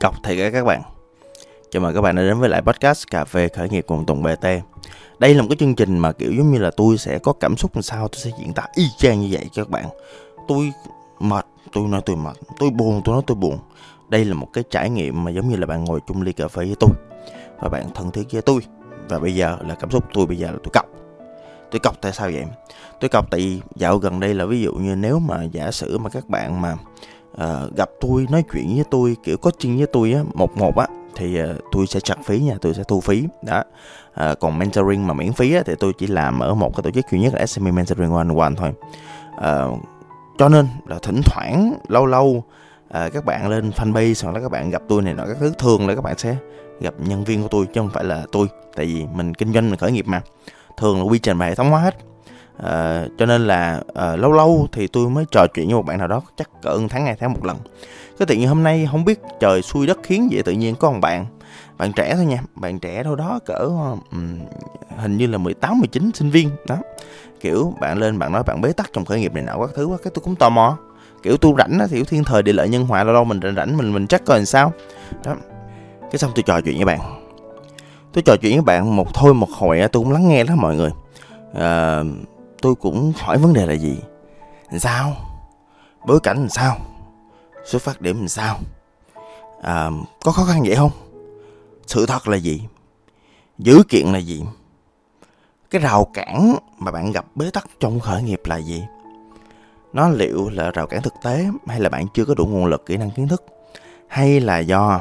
cọc thầy các các bạn. Chào mừng các bạn đã đến với lại podcast Cà phê khởi nghiệp cùng Tùng BT Đây là một cái chương trình mà kiểu giống như là tôi sẽ có cảm xúc làm sao Tôi sẽ diễn tả y chang như vậy cho các bạn. Tôi mệt, tôi nói tôi mệt Tôi buồn, tôi nói tôi buồn. Đây là một cái trải nghiệm mà giống như là bạn ngồi chung ly cà phê với tôi Và bạn thân thiết với tôi. Và bây giờ là cảm xúc tôi bây giờ là tôi cọc. Tôi cọc tại sao vậy? Tôi cọc tại dạo gần đây là ví dụ như nếu mà giả sử mà các bạn mà à, gặp tôi nói chuyện với tôi kiểu coaching với tôi á một một á thì à, tôi sẽ chặt phí nha tôi sẽ thu phí đó. À, còn mentoring mà miễn phí á, thì tôi chỉ làm ở một cái tổ chức duy nhất là SME Mentoring One One thôi. À, cho nên là thỉnh thoảng lâu lâu à, các bạn lên fanpage hoặc là các bạn gặp tôi này nọ các thứ thường là các bạn sẽ gặp nhân viên của tôi chứ không phải là tôi tại vì mình kinh doanh mình khởi nghiệp mà. Thường là quy trình và hệ thống hóa hết à, cho nên là à, lâu lâu thì tôi mới trò chuyện với một bạn nào đó chắc cỡ tháng ngày tháng một lần. Cái tự nhiên hôm nay không biết trời xui đất khiến vậy tự nhiên có một bạn bạn trẻ thôi nha bạn trẻ đâu đó cỡ um, hình như là 18 19 sinh viên đó. Kiểu bạn lên bạn nói bạn bế tắc trong khởi nghiệp này nọ các thứ cái tôi cũng tò mò. Kiểu tôi rảnh á thì thiên thời địa lợi nhân hòa lâu lâu mình rảnh rảnh mình mình chắc coi làm sao. Đó. Cái xong tôi trò chuyện với bạn. Tôi trò chuyện với bạn một thôi một hồi tôi cũng lắng nghe đó mọi người. À, tôi cũng hỏi vấn đề là gì? Làm sao? Bối cảnh làm sao? Xuất phát điểm làm sao? À, có khó khăn vậy không? Sự thật là gì? Dữ kiện là gì? Cái rào cản mà bạn gặp bế tắc trong khởi nghiệp là gì? Nó liệu là rào cản thực tế hay là bạn chưa có đủ nguồn lực kỹ năng kiến thức? Hay là do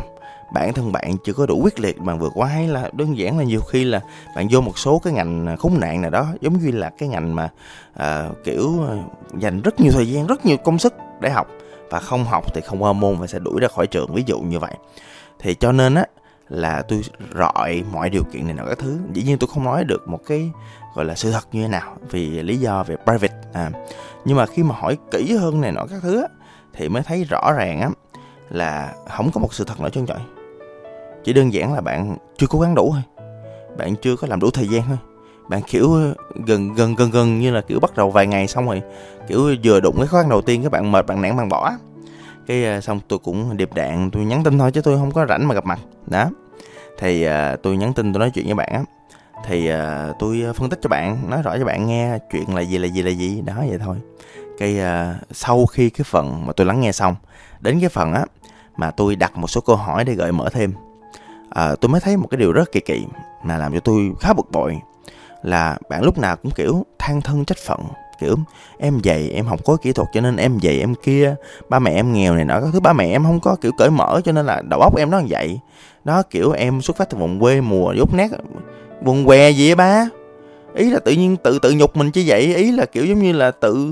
bản thân bạn chưa có đủ quyết liệt mà vượt qua hay là đơn giản là nhiều khi là bạn vô một số cái ngành khốn nạn nào đó giống như là cái ngành mà à, kiểu à, dành rất nhiều thời gian rất nhiều công sức để học và không học thì không qua môn và sẽ đuổi ra khỏi trường ví dụ như vậy. Thì cho nên á là tôi rọi mọi điều kiện này nọ các thứ. Dĩ nhiên tôi không nói được một cái gọi là sự thật như thế nào vì lý do về private à. Nhưng mà khi mà hỏi kỹ hơn này nọ các thứ á thì mới thấy rõ ràng á là không có một sự thật nào trơn trọi chỉ đơn giản là bạn chưa cố gắng đủ thôi. Bạn chưa có làm đủ thời gian thôi. Bạn kiểu gần gần gần gần như là kiểu bắt đầu vài ngày xong rồi kiểu vừa đụng cái khó khăn đầu tiên các bạn mệt bạn nản bạn bỏ. Cái à, xong tôi cũng điệp đạn tôi nhắn tin thôi chứ tôi không có rảnh mà gặp mặt. Đó. Thì uh, tôi nhắn tin tôi nói chuyện với bạn á. Thì uh, tôi phân tích cho bạn nói rõ cho bạn nghe chuyện là gì là gì là gì đó vậy thôi. Cái uh, sau khi cái phần mà tôi lắng nghe xong đến cái phần á mà tôi đặt một số câu hỏi để gợi mở thêm à, tôi mới thấy một cái điều rất kỳ kỳ mà làm cho tôi khá bực bội là bạn lúc nào cũng kiểu than thân trách phận kiểu em dạy em học khối kỹ thuật cho nên em dạy em kia ba mẹ em nghèo này nọ. Các thứ ba mẹ em không có kiểu cởi mở cho nên là đầu óc em nó như vậy. Đó kiểu em xuất phát từ vùng quê mùa dốt nát vùng què gì á ba? Ý là tự nhiên tự tự nhục mình chứ vậy? Ý là kiểu giống như là tự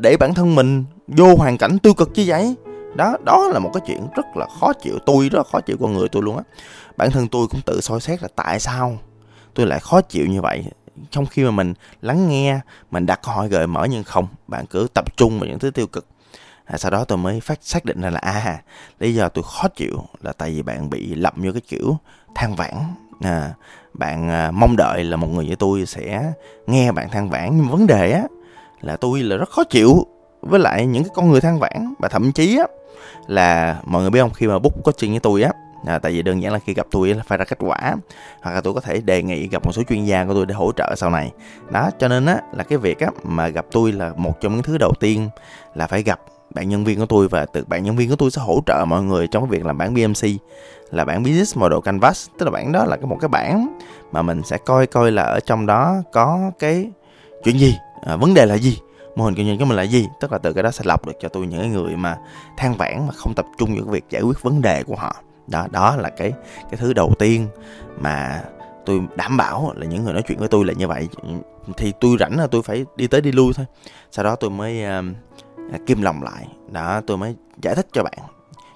để bản thân mình vô hoàn cảnh tiêu cực như vậy? Đó đó là một cái chuyện rất là khó chịu. Tôi rất là khó chịu con người tôi luôn á. Bản thân tôi cũng tự soi xét là tại sao tôi lại khó chịu như vậy. Trong khi mà mình lắng nghe mình đặt câu hỏi gợi mở nhưng không bạn cứ tập trung vào những thứ tiêu cực. À, sau đó tôi mới phát xác định ra là à lý do tôi khó chịu là tại vì bạn bị lậm vô cái kiểu than vãn. À, bạn à, mong đợi là một người như tôi sẽ nghe bạn than vãn. Nhưng vấn đề á là tôi là rất khó chịu với lại những cái con người than vãn. Và thậm chí á là mọi người biết không khi mà book coaching với tôi á à, tại vì đơn giản là khi gặp tôi là phải ra kết quả. Hoặc là tôi có thể đề nghị gặp một số chuyên gia của tôi để hỗ trợ sau này. Đó cho nên á là cái việc á mà gặp tôi là một trong những thứ đầu tiên là phải gặp bạn nhân viên của tôi. Và từ bạn nhân viên của tôi sẽ hỗ trợ mọi người trong cái việc làm bản BMC là bản business model canvas. Tức là bản đó là một cái bản mà mình sẽ coi coi là ở trong đó có cái chuyện gì à, vấn đề là gì mô hình kinh doanh của mình là gì? Tức là từ cái đó sẽ lọc được cho tôi những người mà than vãn mà không tập trung vào việc giải quyết vấn đề của họ. Đó đó là cái cái thứ đầu tiên mà tôi đảm bảo là những người nói chuyện với tôi là như vậy. Thì tôi rảnh là tôi phải đi tới đi lui thôi. Sau đó tôi mới ờ, à, uh, kim lòng lại. Đó tôi mới giải thích cho bạn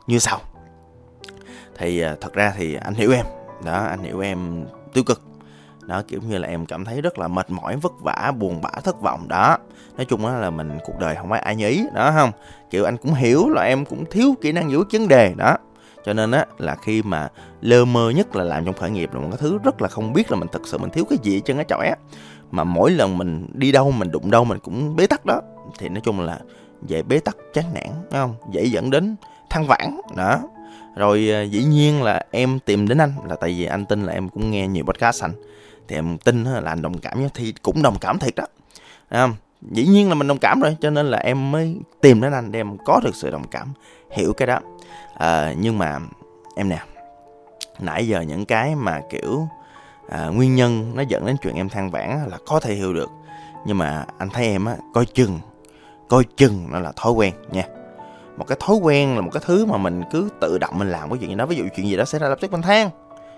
như sau. Thì uh, thật ra thì anh hiểu em. Đó anh hiểu em tiêu cực đó, kiểu như là em cảm thấy rất là mệt mỏi, vất vả, buồn bã, thất vọng đó. Nói chung là mình cuộc đời không phải ai nhí đó, không? Kiểu anh cũng hiểu là em cũng thiếu kỹ năng giải quyết vấn đề, đó. Cho nên á là khi mà lơ mơ nhất là làm trong khởi nghiệp là một cái thứ rất là không biết là mình thực sự mình thiếu cái gì trên cái chọi á. Mà mỗi lần mình đi đâu, mình đụng đâu, mình cũng bế tắc đó. Thì nói chung là dễ bế tắc chán nản đúng không? Dễ dẫn đến thăng vãn, đó. Rồi à, dĩ nhiên là em tìm đến anh là tại vì anh tin là em cũng nghe nhiều podcast anh thì em tin là anh đồng cảm nhé thì cũng đồng cảm thiệt đó. À, dĩ nhiên là mình đồng cảm rồi cho nên là em mới tìm đến anh để em có được sự đồng cảm hiểu cái đó. À, nhưng mà em nè nãy giờ những cái mà kiểu à, nguyên nhân nó dẫn đến chuyện em than vãn là có thể hiểu được. Nhưng mà anh thấy em á coi chừng coi chừng nó là thói quen nha. Một cái thói quen là một cái thứ mà mình cứ tự động mình làm cái chuyện gì đó ví dụ chuyện gì đó xảy ra lập tức mình than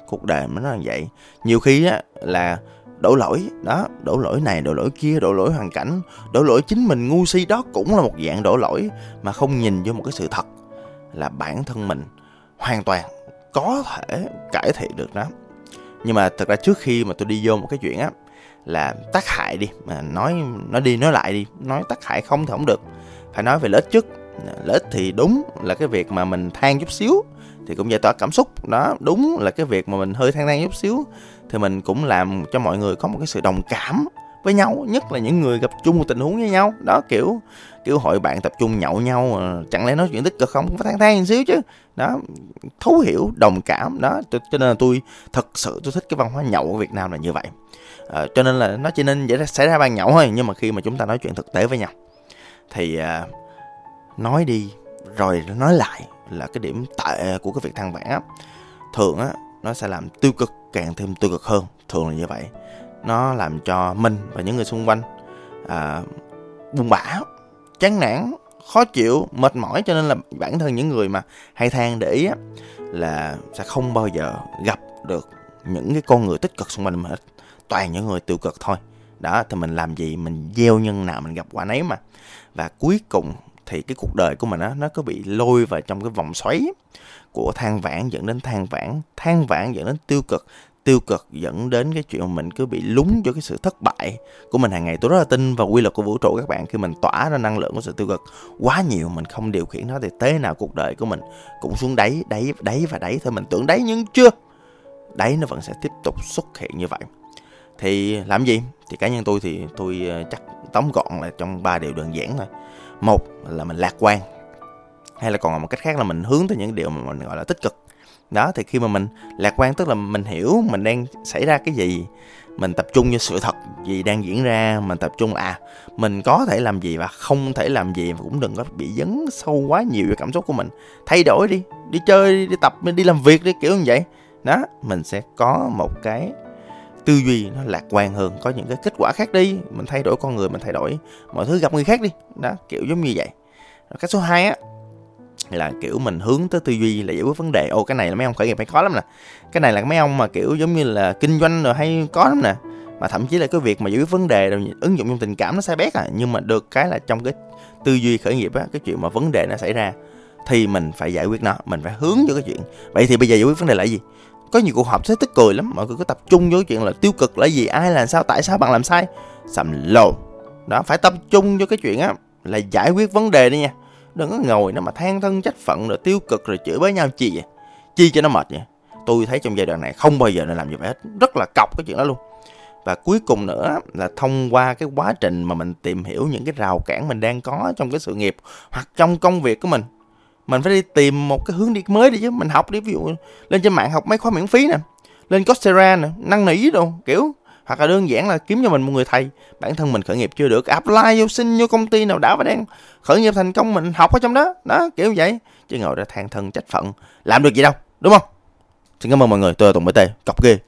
cuộc đời mình nó là vậy. Nhiều khi á, là đổ lỗi, đó, đổ lỗi này, đổ lỗi kia, đổ lỗi hoàn cảnh, đổ lỗi chính mình, ngu si đó cũng là một dạng đổ lỗi mà không nhìn vô một cái sự thật là bản thân mình hoàn toàn có thể cải thiện được đó nhưng mà thật ra trước khi mà tôi đi vô một cái chuyện á, là tác hại đi, mà nói nói đi nói lại đi, nói tác hại không thì không được. Phải nói về lợi ích trước. Lợi ích thì đúng là cái việc mà mình than chút xíu thì cũng giải tỏa cảm xúc. Đó đúng là cái việc mà mình hơi than than chút xíu thì mình cũng làm cho mọi người có một cái sự đồng cảm với nhau nhất là những người gặp chung một tình huống với nhau. Đó kiểu kiểu hội bạn tập trung nhậu nhau chẳng lẽ nói chuyện tích cực không? Cũng phải than than một xíu chứ. Đó thấu hiểu đồng cảm. Đó cho nên là tôi thật sự tôi thích cái văn hóa nhậu của Việt Nam là như vậy. À, cho nên là nó chỉ nên dễ xảy ra ban nhậu thôi nhưng mà khi mà chúng ta nói chuyện thực tế với nhau thì à, nói đi rồi nói lại là cái điểm tệ của cái việc than vãn á. Thường á nó sẽ làm tiêu cực càng thêm tiêu cực hơn thường là như vậy. Nó làm cho mình và những người xung quanh à, buồn bã chán nản khó chịu mệt mỏi. Cho nên là bản thân những người mà hay than để ý á, là sẽ không bao giờ gặp được những cái con người tích cực xung quanh mình hết. Toàn những người tiêu cực thôi. Đó thì mình làm gì mình gieo nhân nào mình gặp quả nấy mà. Và cuối cùng thì cái cuộc đời của mình á, nó có bị lôi vào trong cái vòng xoáy của than vãn dẫn đến than vãn. Than vãn dẫn đến tiêu cực tiêu cực dẫn đến cái chuyện mà mình cứ bị lúng cho cái sự thất bại của mình hàng ngày. Tôi rất là tin vào quy luật của vũ trụ các bạn, khi mình tỏa ra năng lượng của sự tiêu cực quá nhiều, mình không điều khiển nó thì thế nào cuộc đời của mình cũng xuống đáy đáy đáy và đáy. Thôi mình tưởng đáy nhưng chưa, đáy nó vẫn sẽ tiếp tục xuất hiện như vậy. Thì làm gì? Thì cá nhân tôi thì tôi ờ, chắc tóm gọn là trong ba điều đơn giản thôi một là mình lạc quan hay là còn một cách khác là mình hướng tới những điều mà mình gọi là tích cực. Đó thì khi mà mình lạc quan tức là mình hiểu mình đang xảy ra cái gì mình tập trung cho sự thật gì đang diễn ra mình tập trung là à mình có thể làm gì và không thể làm gì và cũng đừng có bị dấn sâu quá nhiều vào cảm xúc của mình. Thay đổi đi đi chơi đi, đi tập đi làm việc đi kiểu như vậy. Đó mình sẽ có một cái tư duy nó lạc quan hơn, có những cái kết quả khác đi, mình thay đổi con người, mình thay đổi mọi thứ, gặp người khác đi. Đó, kiểu giống như vậy. Cách số 2 á, là kiểu mình hướng tới tư duy là giải quyết vấn đề. Ô, cái này là mấy ông khởi nghiệp hay có lắm nè. Cái này là mấy ông mà kiểu giống như là kinh doanh rồi hay có lắm nè. Mà thậm chí là cái việc mà giải quyết vấn đề rồi ứng dụng trong tình cảm nó sai bét à. Nhưng mà được cái là trong cái tư duy khởi nghiệp á, cái chuyện mà vấn đề nó xảy ra thì mình phải giải quyết nó, mình phải hướng cho cái chuyện. Vậy thì bây giờ giải quyết vấn đề là gì? Có nhiều cuộc họp sẽ tức cười lắm, mọi người cứ tập trung vô chuyện là tiêu cực là gì, ai làm sao, tại sao bạn làm sai. Sầm lồ. Đó, phải tập trung vô cái chuyện á, là giải quyết vấn đề đi nha. Đừng có ngồi nó mà than thân trách phận rồi tiêu cực rồi chửi bới nhau chi vậy? Chi cho nó mệt vậy? Tôi thấy trong giai đoạn này không bao giờ nên làm gì hết. Rất là cọc cái chuyện đó luôn. Và cuối cùng nữa là thông qua cái quá trình mà mình tìm hiểu những cái rào cản mình đang có trong cái sự nghiệp hoặc trong công việc của mình mình phải đi tìm một cái hướng đi mới đi chứ. Mình học đi, ví dụ lên trên mạng học mấy khóa miễn phí nè, lên Coursera nè, năn nỉ đâu kiểu, hoặc là đơn giản là kiếm cho mình một người thầy. Bản thân mình khởi nghiệp chưa được, apply vô, xin vô công ty nào đã và đang khởi nghiệp thành công, mình học ở trong đó. Đó, kiểu vậy. Chứ ngồi ra than thân trách phận, làm được gì đâu, đúng không? Xin cảm ơn mọi người. Tôi là tùng bt cọc ghê.